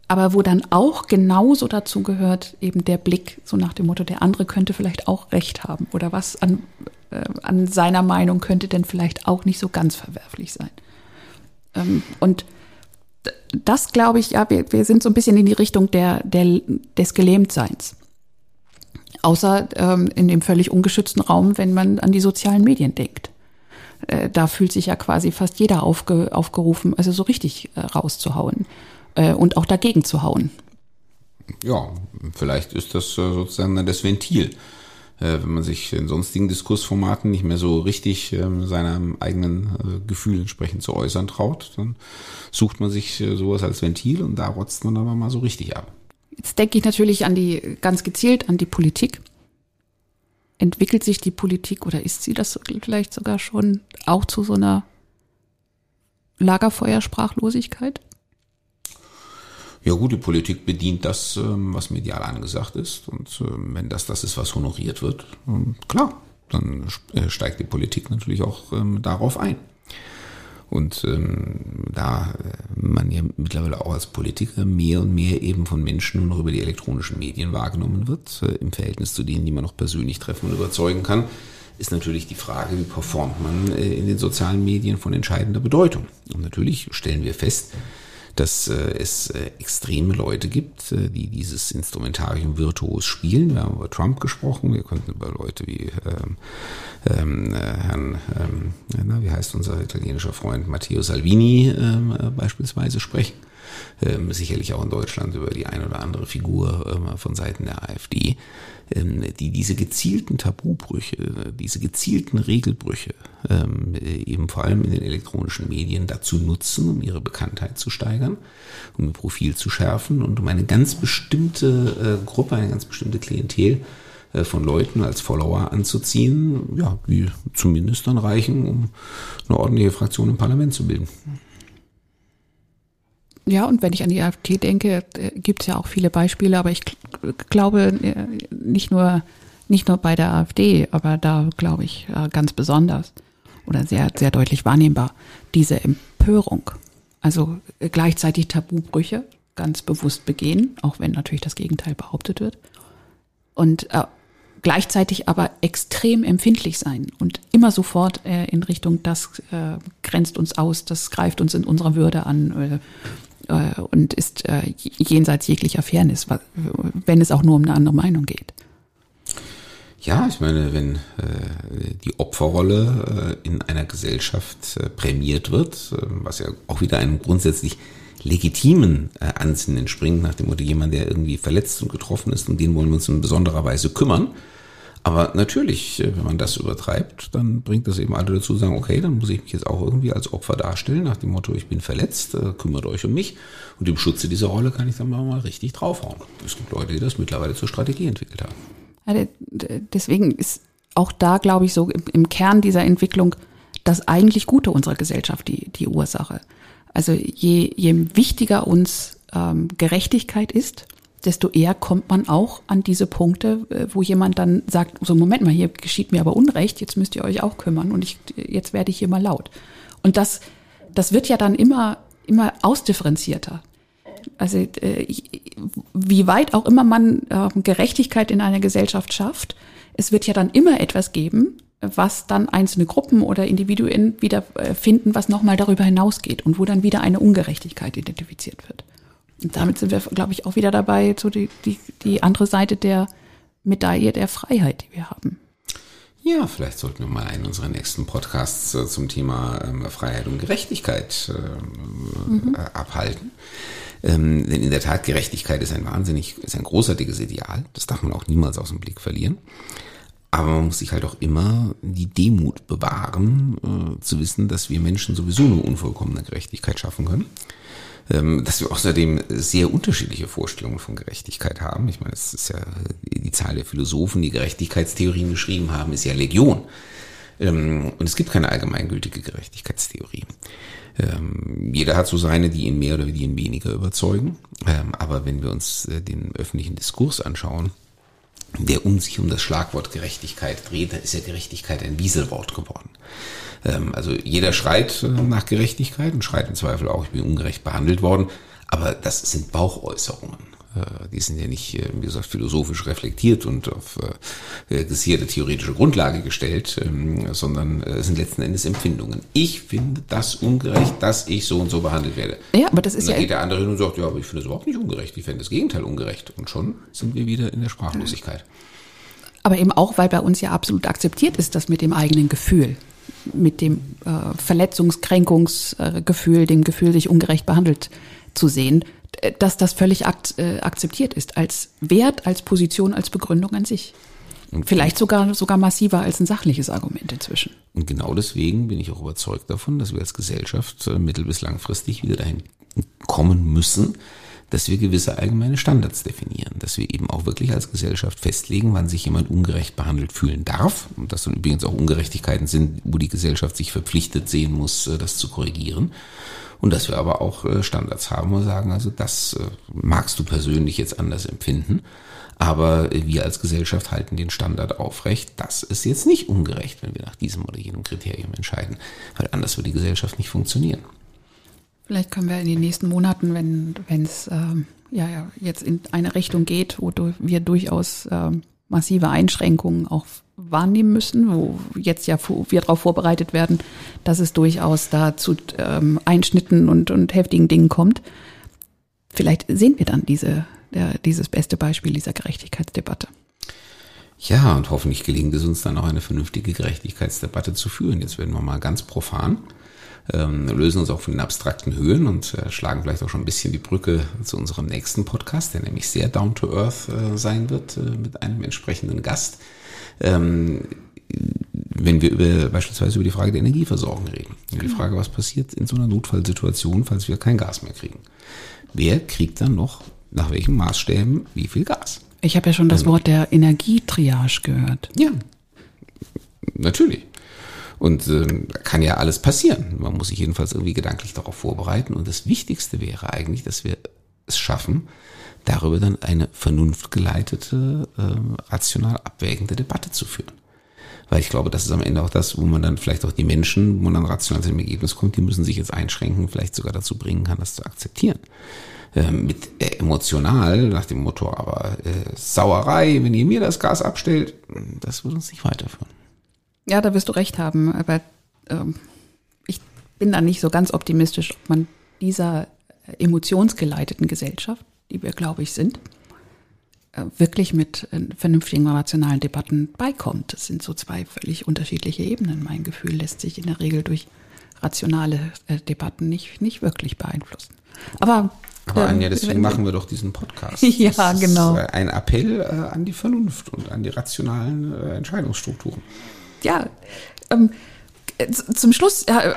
Aber wo dann auch genauso dazu gehört, eben der Blick, so nach dem Motto, der andere könnte vielleicht auch recht haben. Oder was an, äh, an seiner Meinung könnte denn vielleicht auch nicht so ganz verwerflich sein. Ähm, und das glaube ich, ja, wir, wir sind so ein bisschen in die Richtung der, der, des Gelähmtseins. Außer ähm, in dem völlig ungeschützten Raum, wenn man an die sozialen Medien denkt. Äh, da fühlt sich ja quasi fast jeder aufge, aufgerufen, also so richtig äh, rauszuhauen äh, und auch dagegen zu hauen. Ja, vielleicht ist das äh, sozusagen das Ventil äh, wenn man sich in sonstigen Diskursformaten nicht mehr so richtig ähm, seinem eigenen äh, Gefühl entsprechend zu äußern traut, dann sucht man sich sowas als Ventil und da rotzt man aber mal so richtig ab. Jetzt denke ich natürlich an die, ganz gezielt an die Politik. Entwickelt sich die Politik oder ist sie das vielleicht sogar schon auch zu so einer Lagerfeuersprachlosigkeit? Ja gut, die Politik bedient das, ähm, was medial angesagt ist. Und ähm, wenn das das ist, was honoriert wird, ähm, klar, dann äh, steigt die Politik natürlich auch darauf ein. Und ähm, da äh, man ja mittlerweile auch als Politiker mehr und mehr eben von Menschen nur noch über die elektronischen Medien wahrgenommen wird, äh, im Verhältnis zu denen, die man noch persönlich treffen und überzeugen kann, ist natürlich die Frage, wie performt man äh, in den sozialen Medien von entscheidender Bedeutung. Und natürlich stellen wir fest, dass äh, es äh, extreme Leute gibt, äh, die dieses Instrumentarium virtuos spielen. Wir haben über Trump gesprochen, wir könnten über Leute wie ähm, ähm, äh, Herrn, ähm, na, wie heißt unser italienischer Freund Matteo Salvini ähm, äh, beispielsweise sprechen. Ähm, sicherlich auch in Deutschland über die ein oder andere Figur ähm, von Seiten der AfD, ähm, die diese gezielten Tabubrüche, diese gezielten Regelbrüche ähm, eben vor allem in den elektronischen Medien dazu nutzen, um ihre Bekanntheit zu steigern, um ihr Profil zu schärfen und um eine ganz bestimmte äh, Gruppe, eine ganz bestimmte Klientel äh, von Leuten als Follower anzuziehen, ja, die zumindest dann reichen, um eine ordentliche Fraktion im Parlament zu bilden. Ja, und wenn ich an die AfD denke, äh, gibt es ja auch viele Beispiele, aber ich glaube, äh, nicht nur nicht nur bei der AfD, aber da glaube ich äh, ganz besonders oder sehr, sehr deutlich wahrnehmbar, diese Empörung. Also gleichzeitig Tabubrüche ganz bewusst begehen, auch wenn natürlich das Gegenteil behauptet wird. Und äh, gleichzeitig aber extrem empfindlich sein und immer sofort äh, in Richtung, das äh, grenzt uns aus, das greift uns in unserer Würde an äh, und ist äh, jenseits jeglicher Fairness, wenn es auch nur um eine andere Meinung geht. Ja, ich meine, wenn äh, die Opferrolle äh, in einer Gesellschaft äh, prämiert wird, äh, was ja auch wieder einem grundsätzlich legitimen äh, Ansinnen entspringt, nach dem Motto jemand, der irgendwie verletzt und getroffen ist, um den wollen wir uns in besonderer Weise kümmern. Aber natürlich, äh, wenn man das übertreibt, dann bringt das eben alle dazu, sagen, okay, dann muss ich mich jetzt auch irgendwie als Opfer darstellen, nach dem Motto, ich bin verletzt, äh, kümmert euch um mich. Und im Schutze dieser Rolle kann ich dann mal richtig draufhauen. Es gibt Leute, die das mittlerweile zur Strategie entwickelt haben. Ja, deswegen ist auch da, glaube ich, so im Kern dieser Entwicklung das eigentlich Gute unserer Gesellschaft die, die Ursache. Also je, je wichtiger uns ähm, Gerechtigkeit ist, desto eher kommt man auch an diese Punkte, äh, wo jemand dann sagt, so Moment mal, hier geschieht mir aber Unrecht, jetzt müsst ihr euch auch kümmern und ich, jetzt werde ich hier mal laut. Und das, das wird ja dann immer, immer ausdifferenzierter. Also äh, wie weit auch immer man äh, Gerechtigkeit in einer Gesellschaft schafft, es wird ja dann immer etwas geben, was dann einzelne Gruppen oder Individuen wieder äh, finden, was nochmal darüber hinausgeht und wo dann wieder eine Ungerechtigkeit identifiziert wird. Und damit sind wir, glaube ich, auch wieder dabei, so die, die, die andere Seite der Medaille der Freiheit, die wir haben. Ja, vielleicht sollten wir mal einen unserer nächsten Podcasts äh, zum Thema ähm, Freiheit und Gerechtigkeit äh, mhm. äh, abhalten. Ähm, denn in der Tat, Gerechtigkeit ist ein wahnsinnig, ist ein großartiges Ideal. Das darf man auch niemals aus dem Blick verlieren. Aber man muss sich halt auch immer die Demut bewahren, äh, zu wissen, dass wir Menschen sowieso eine unvollkommene Gerechtigkeit schaffen können. Ähm, dass wir außerdem sehr unterschiedliche Vorstellungen von Gerechtigkeit haben. Ich meine, es ist ja die Zahl der Philosophen, die Gerechtigkeitstheorien geschrieben haben, ist ja Legion. Ähm, und es gibt keine allgemeingültige Gerechtigkeitstheorie. Ähm, jeder hat so seine, die ihn mehr oder die ihn weniger überzeugen. Aber wenn wir uns äh, den öffentlichen Diskurs anschauen, der um sich um das Schlagwort Gerechtigkeit dreht, dann ist ja Gerechtigkeit ein Wieselwort geworden. Ähm, also jeder schreit äh, nach Gerechtigkeit und schreit im Zweifel auch, ich bin ungerecht behandelt worden. Aber das sind Bauchäußerungen. Äh, die sind ja nicht, äh, wie gesagt, philosophisch reflektiert und auf gesicherte theoretische Grundlage gestellt, ähm, sondern sind letzten Endes Empfindungen. Ich finde das ungerecht, dass ich so und so behandelt werde. Ja, aber das ist und dann ja. geht der andere hin und sagt, ja, aber ich finde es überhaupt nicht ungerecht. Ich finde das Gegenteil ungerecht. Und schon sind wir wieder in der Sprachlosigkeit. Aber eben auch, weil bei uns ja absolut akzeptiert ist, das mit dem eigenen Gefühl mit dem äh, Verletzungskränkungsgefühl, dem Gefühl, sich ungerecht behandelt zu sehen, äh, dass das völlig akt, äh, akzeptiert ist als Wert, als Position, als Begründung an sich. Und Vielleicht sogar, sogar massiver als ein sachliches Argument inzwischen. Und genau deswegen bin ich auch überzeugt davon, dass wir als Gesellschaft äh, mittel- bis langfristig wieder dahin kommen müssen, dass wir gewisse allgemeine Standards definieren, dass wir eben auch wirklich als Gesellschaft festlegen, wann sich jemand ungerecht behandelt fühlen darf und dass dann übrigens auch Ungerechtigkeiten sind, wo die Gesellschaft sich verpflichtet sehen muss, äh, das zu korrigieren. Und dass wir aber auch äh, Standards haben und sagen, also das äh, magst du persönlich jetzt anders empfinden, aber wir als Gesellschaft halten den Standard aufrecht. Das ist jetzt nicht ungerecht, wenn wir nach diesem oder jenem Kriterium entscheiden, weil anders wird die Gesellschaft nicht funktionieren. Vielleicht können wir in den nächsten Monaten, wenn es ähm, ja, ja jetzt in eine Richtung geht, wo wir durchaus ähm, massive Einschränkungen auch wahrnehmen müssen, wo jetzt ja wir darauf vorbereitet werden, dass es durchaus da zu ähm, Einschnitten und, und heftigen Dingen kommt. Vielleicht sehen wir dann diese, der, dieses beste Beispiel dieser Gerechtigkeitsdebatte. Ja, und hoffentlich gelingt es uns dann auch eine vernünftige Gerechtigkeitsdebatte zu führen. Jetzt werden wir mal ganz profan ähm, lösen uns auch von den abstrakten Höhen und äh, schlagen vielleicht auch schon ein bisschen die Brücke zu unserem nächsten Podcast, der nämlich sehr down to earth äh, sein wird äh, mit einem entsprechenden Gast. Ähm, wenn wir über, beispielsweise über die Frage der Energieversorgung reden. Genau. Die Frage, was passiert in so einer Notfallsituation, falls wir kein Gas mehr kriegen. Wer kriegt dann noch, nach welchen Maßstäben, wie viel Gas? Ich habe ja schon das ähm, Wort der Energietriage gehört. Ja, natürlich. Und äh, kann ja alles passieren. Man muss sich jedenfalls irgendwie gedanklich darauf vorbereiten. Und das Wichtigste wäre eigentlich, dass wir es schaffen, darüber dann eine vernunftgeleitete, äh, rational abwägende Debatte zu führen. Weil ich glaube, das ist am Ende auch das, wo man dann vielleicht auch die Menschen, wo man dann rational zu dem Ergebnis kommt, die müssen sich jetzt einschränken, vielleicht sogar dazu bringen kann, das zu akzeptieren. Ähm, mit äh, emotional nach dem Motto, aber äh, Sauerei, wenn ihr mir das Gas abstellt, das wird uns nicht weiterführen. Ja, da wirst du recht haben, aber ähm, ich bin da nicht so ganz optimistisch, ob man dieser emotionsgeleiteten Gesellschaft, die wir, glaube ich, sind, äh, wirklich mit äh, vernünftigen rationalen Debatten beikommt. Das sind so zwei völlig unterschiedliche Ebenen. Mein Gefühl lässt sich in der Regel durch rationale äh, Debatten nicht, nicht wirklich beeinflussen. Aber aber Anja, deswegen machen wir doch diesen Podcast. ja, das genau. Ist ein Appell äh, an die Vernunft und an die rationalen äh, Entscheidungsstrukturen. Ja, ähm, zum Schluss, ja,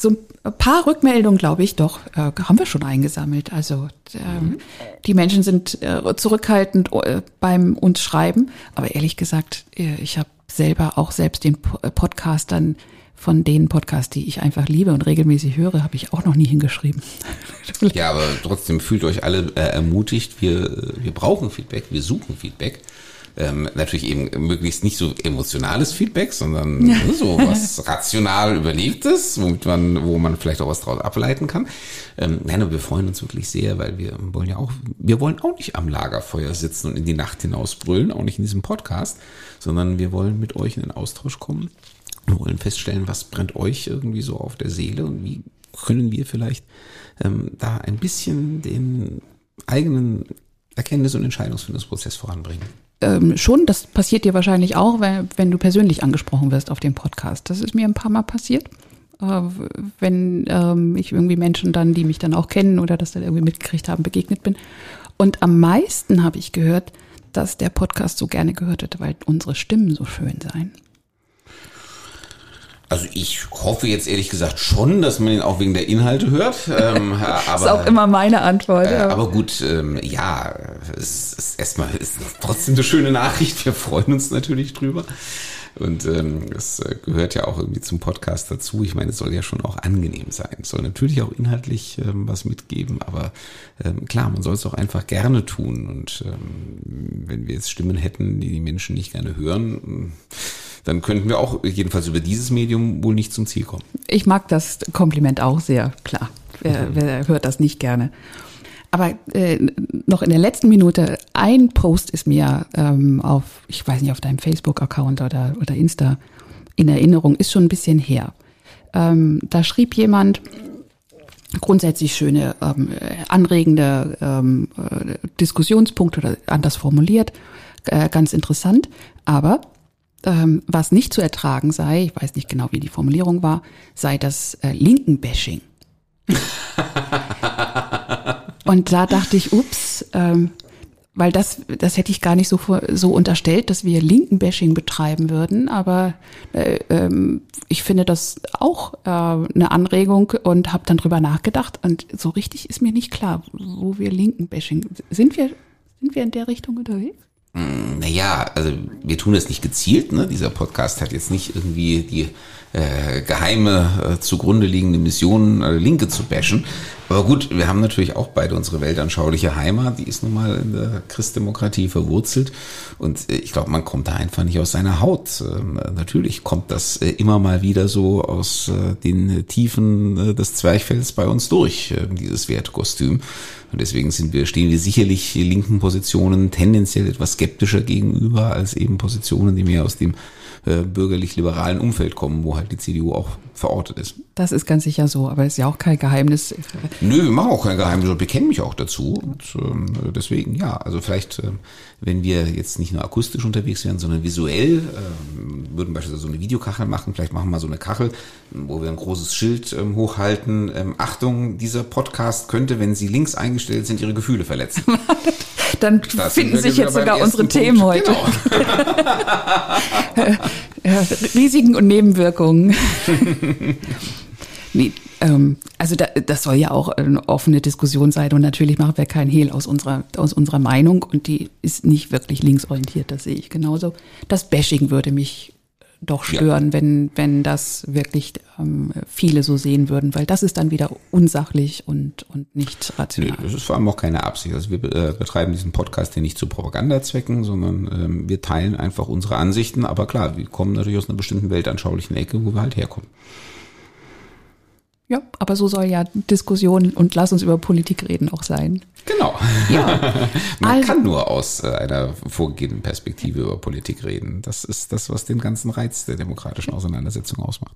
so ein paar Rückmeldungen, glaube ich, doch, äh, haben wir schon eingesammelt. Also ähm, mhm. die Menschen sind äh, zurückhaltend äh, beim uns Schreiben. Aber ehrlich gesagt, äh, ich habe selber auch selbst den äh, Podcastern von den Podcasts, die ich einfach liebe und regelmäßig höre, habe ich auch noch nie hingeschrieben. ja, aber trotzdem fühlt euch alle äh, ermutigt. Wir, wir brauchen Feedback, wir suchen Feedback. Ähm, natürlich eben möglichst nicht so emotionales Feedback, sondern ja. so was rational überlegtes, womit man, wo man vielleicht auch was draus ableiten kann. Ähm, nein, aber wir freuen uns wirklich sehr, weil wir wollen ja auch, wir wollen auch nicht am Lagerfeuer sitzen und in die Nacht hinausbrüllen, auch nicht in diesem Podcast, sondern wir wollen mit euch in den Austausch kommen und wollen feststellen, was brennt euch irgendwie so auf der Seele und wie können wir vielleicht ähm, da ein bisschen den eigenen Erkenntnis- und Entscheidungsfindungsprozess voranbringen ähm, schon, das passiert dir wahrscheinlich auch, wenn, wenn du persönlich angesprochen wirst auf dem Podcast. Das ist mir ein paar Mal passiert. Äh, wenn ähm, ich irgendwie Menschen dann, die mich dann auch kennen oder das dann irgendwie mitgekriegt haben, begegnet bin. Und am meisten habe ich gehört, dass der Podcast so gerne gehört wird, weil unsere Stimmen so schön seien. Also ich hoffe jetzt ehrlich gesagt schon, dass man ihn auch wegen der Inhalte hört. Ähm, aber, ist auch immer meine Antwort. Äh, aber gut, ähm, ja, es ist erstmal ist trotzdem eine schöne Nachricht. Wir freuen uns natürlich drüber. Und ähm, es äh, gehört ja auch irgendwie zum Podcast dazu. Ich meine, es soll ja schon auch angenehm sein. Es soll natürlich auch inhaltlich ähm, was mitgeben, aber ähm, klar, man soll es auch einfach gerne tun. Und ähm, wenn wir jetzt Stimmen hätten, die die Menschen nicht gerne hören, dann könnten wir auch jedenfalls über dieses Medium wohl nicht zum Ziel kommen. Ich mag das Kompliment auch sehr, klar. Wer, mhm. wer hört das nicht gerne? Aber äh, noch in der letzten Minute, ein Post ist mir ähm, auf, ich weiß nicht, auf deinem Facebook-Account oder, oder Insta in Erinnerung, ist schon ein bisschen her. Ähm, da schrieb jemand, grundsätzlich schöne, ähm, anregende ähm, äh, Diskussionspunkte oder anders formuliert, äh, ganz interessant, aber ähm, was nicht zu ertragen sei, ich weiß nicht genau, wie die Formulierung war, sei das äh, Linken-Bashing. Und da dachte ich, ups, ähm, weil das, das hätte ich gar nicht so, so unterstellt, dass wir Linken-Bashing betreiben würden, aber äh, ähm, ich finde das auch äh, eine Anregung und habe dann drüber nachgedacht und so richtig ist mir nicht klar, wo wir Linken-Bashing sind wir sind wir in der Richtung unterwegs? Hm, naja, also wir tun das nicht gezielt. Ne? Dieser Podcast hat jetzt nicht irgendwie die äh, geheime äh, zugrunde liegende Mission, äh, Linke zu bashen. Aber gut, wir haben natürlich auch beide unsere weltanschauliche Heimat, die ist nun mal in der Christdemokratie verwurzelt. Und äh, ich glaube, man kommt da einfach nicht aus seiner Haut. Ähm, natürlich kommt das äh, immer mal wieder so aus äh, den Tiefen des Zwerchfells bei uns durch, dieses Wertkostüm. Und deswegen sind wir, stehen wir sicherlich linken Positionen tendenziell etwas skeptischer gegenüber als eben Positionen, die mehr aus dem äh, bürgerlich-liberalen Umfeld kommen, wo halt die CDU auch verortet ist. Das ist ganz sicher so, aber ist ja auch kein Geheimnis. Nö, wir machen auch kein Geheimnis, wir kennen mich auch dazu. Und ähm, deswegen, ja, also vielleicht, ähm, wenn wir jetzt nicht nur akustisch unterwegs wären, sondern visuell, ähm, würden beispielsweise so eine Videokachel machen, vielleicht machen wir mal so eine Kachel, wo wir ein großes Schild ähm, hochhalten. Ähm, Achtung, dieser Podcast könnte, wenn Sie links eingestellt sind, Ihre Gefühle verletzen. Dann das finden sich jetzt sogar unsere Punkt. Themen heute. Genau. Risiken und Nebenwirkungen. nee, ähm, also da, das soll ja auch eine offene Diskussion sein und natürlich machen wir keinen Hehl aus unserer, aus unserer Meinung und die ist nicht wirklich linksorientiert, das sehe ich genauso. Das Bashing würde mich doch stören, ja. wenn, wenn das wirklich ähm, viele so sehen würden, weil das ist dann wieder unsachlich und, und nicht rational. Nee, das ist vor allem auch keine Absicht. Also wir äh, betreiben diesen Podcast hier nicht zu Propagandazwecken, sondern ähm, wir teilen einfach unsere Ansichten. Aber klar, wir kommen natürlich aus einer bestimmten weltanschaulichen Ecke, wo wir halt herkommen. Ja, aber so soll ja Diskussion und lass uns über Politik reden auch sein. Genau. Ja. Man also, kann nur aus äh, einer vorgegebenen Perspektive über Politik reden. Das ist das, was den ganzen Reiz der demokratischen Auseinandersetzung ausmacht.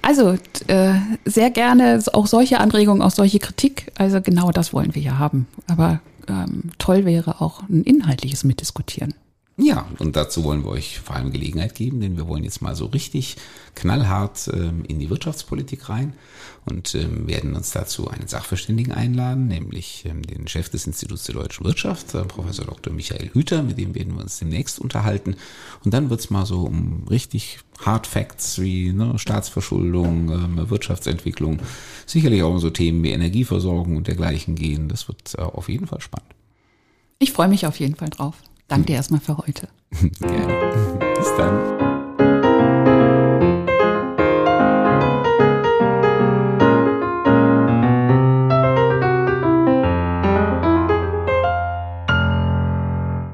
Also äh, sehr gerne auch solche Anregungen, auch solche Kritik. Also genau das wollen wir ja haben. Aber ähm, toll wäre auch ein inhaltliches Mitdiskutieren. Ja, und dazu wollen wir euch vor allem Gelegenheit geben, denn wir wollen jetzt mal so richtig knallhart ähm, in die Wirtschaftspolitik rein und ähm, werden uns dazu einen Sachverständigen einladen, nämlich ähm, den Chef des Instituts der deutschen Wirtschaft, äh, Professor Dr. Michael Hüter, mit dem werden wir uns demnächst unterhalten. Und dann wird's mal so um richtig Hard Facts wie ne, Staatsverschuldung, Wirtschaftsentwicklung, sicherlich auch um so Themen wie Energieversorgung und dergleichen gehen. Das wird äh, auf jeden Fall spannend. Ich freue mich auf jeden Fall drauf. Danke dir erstmal für heute. Gerne. Bis dann.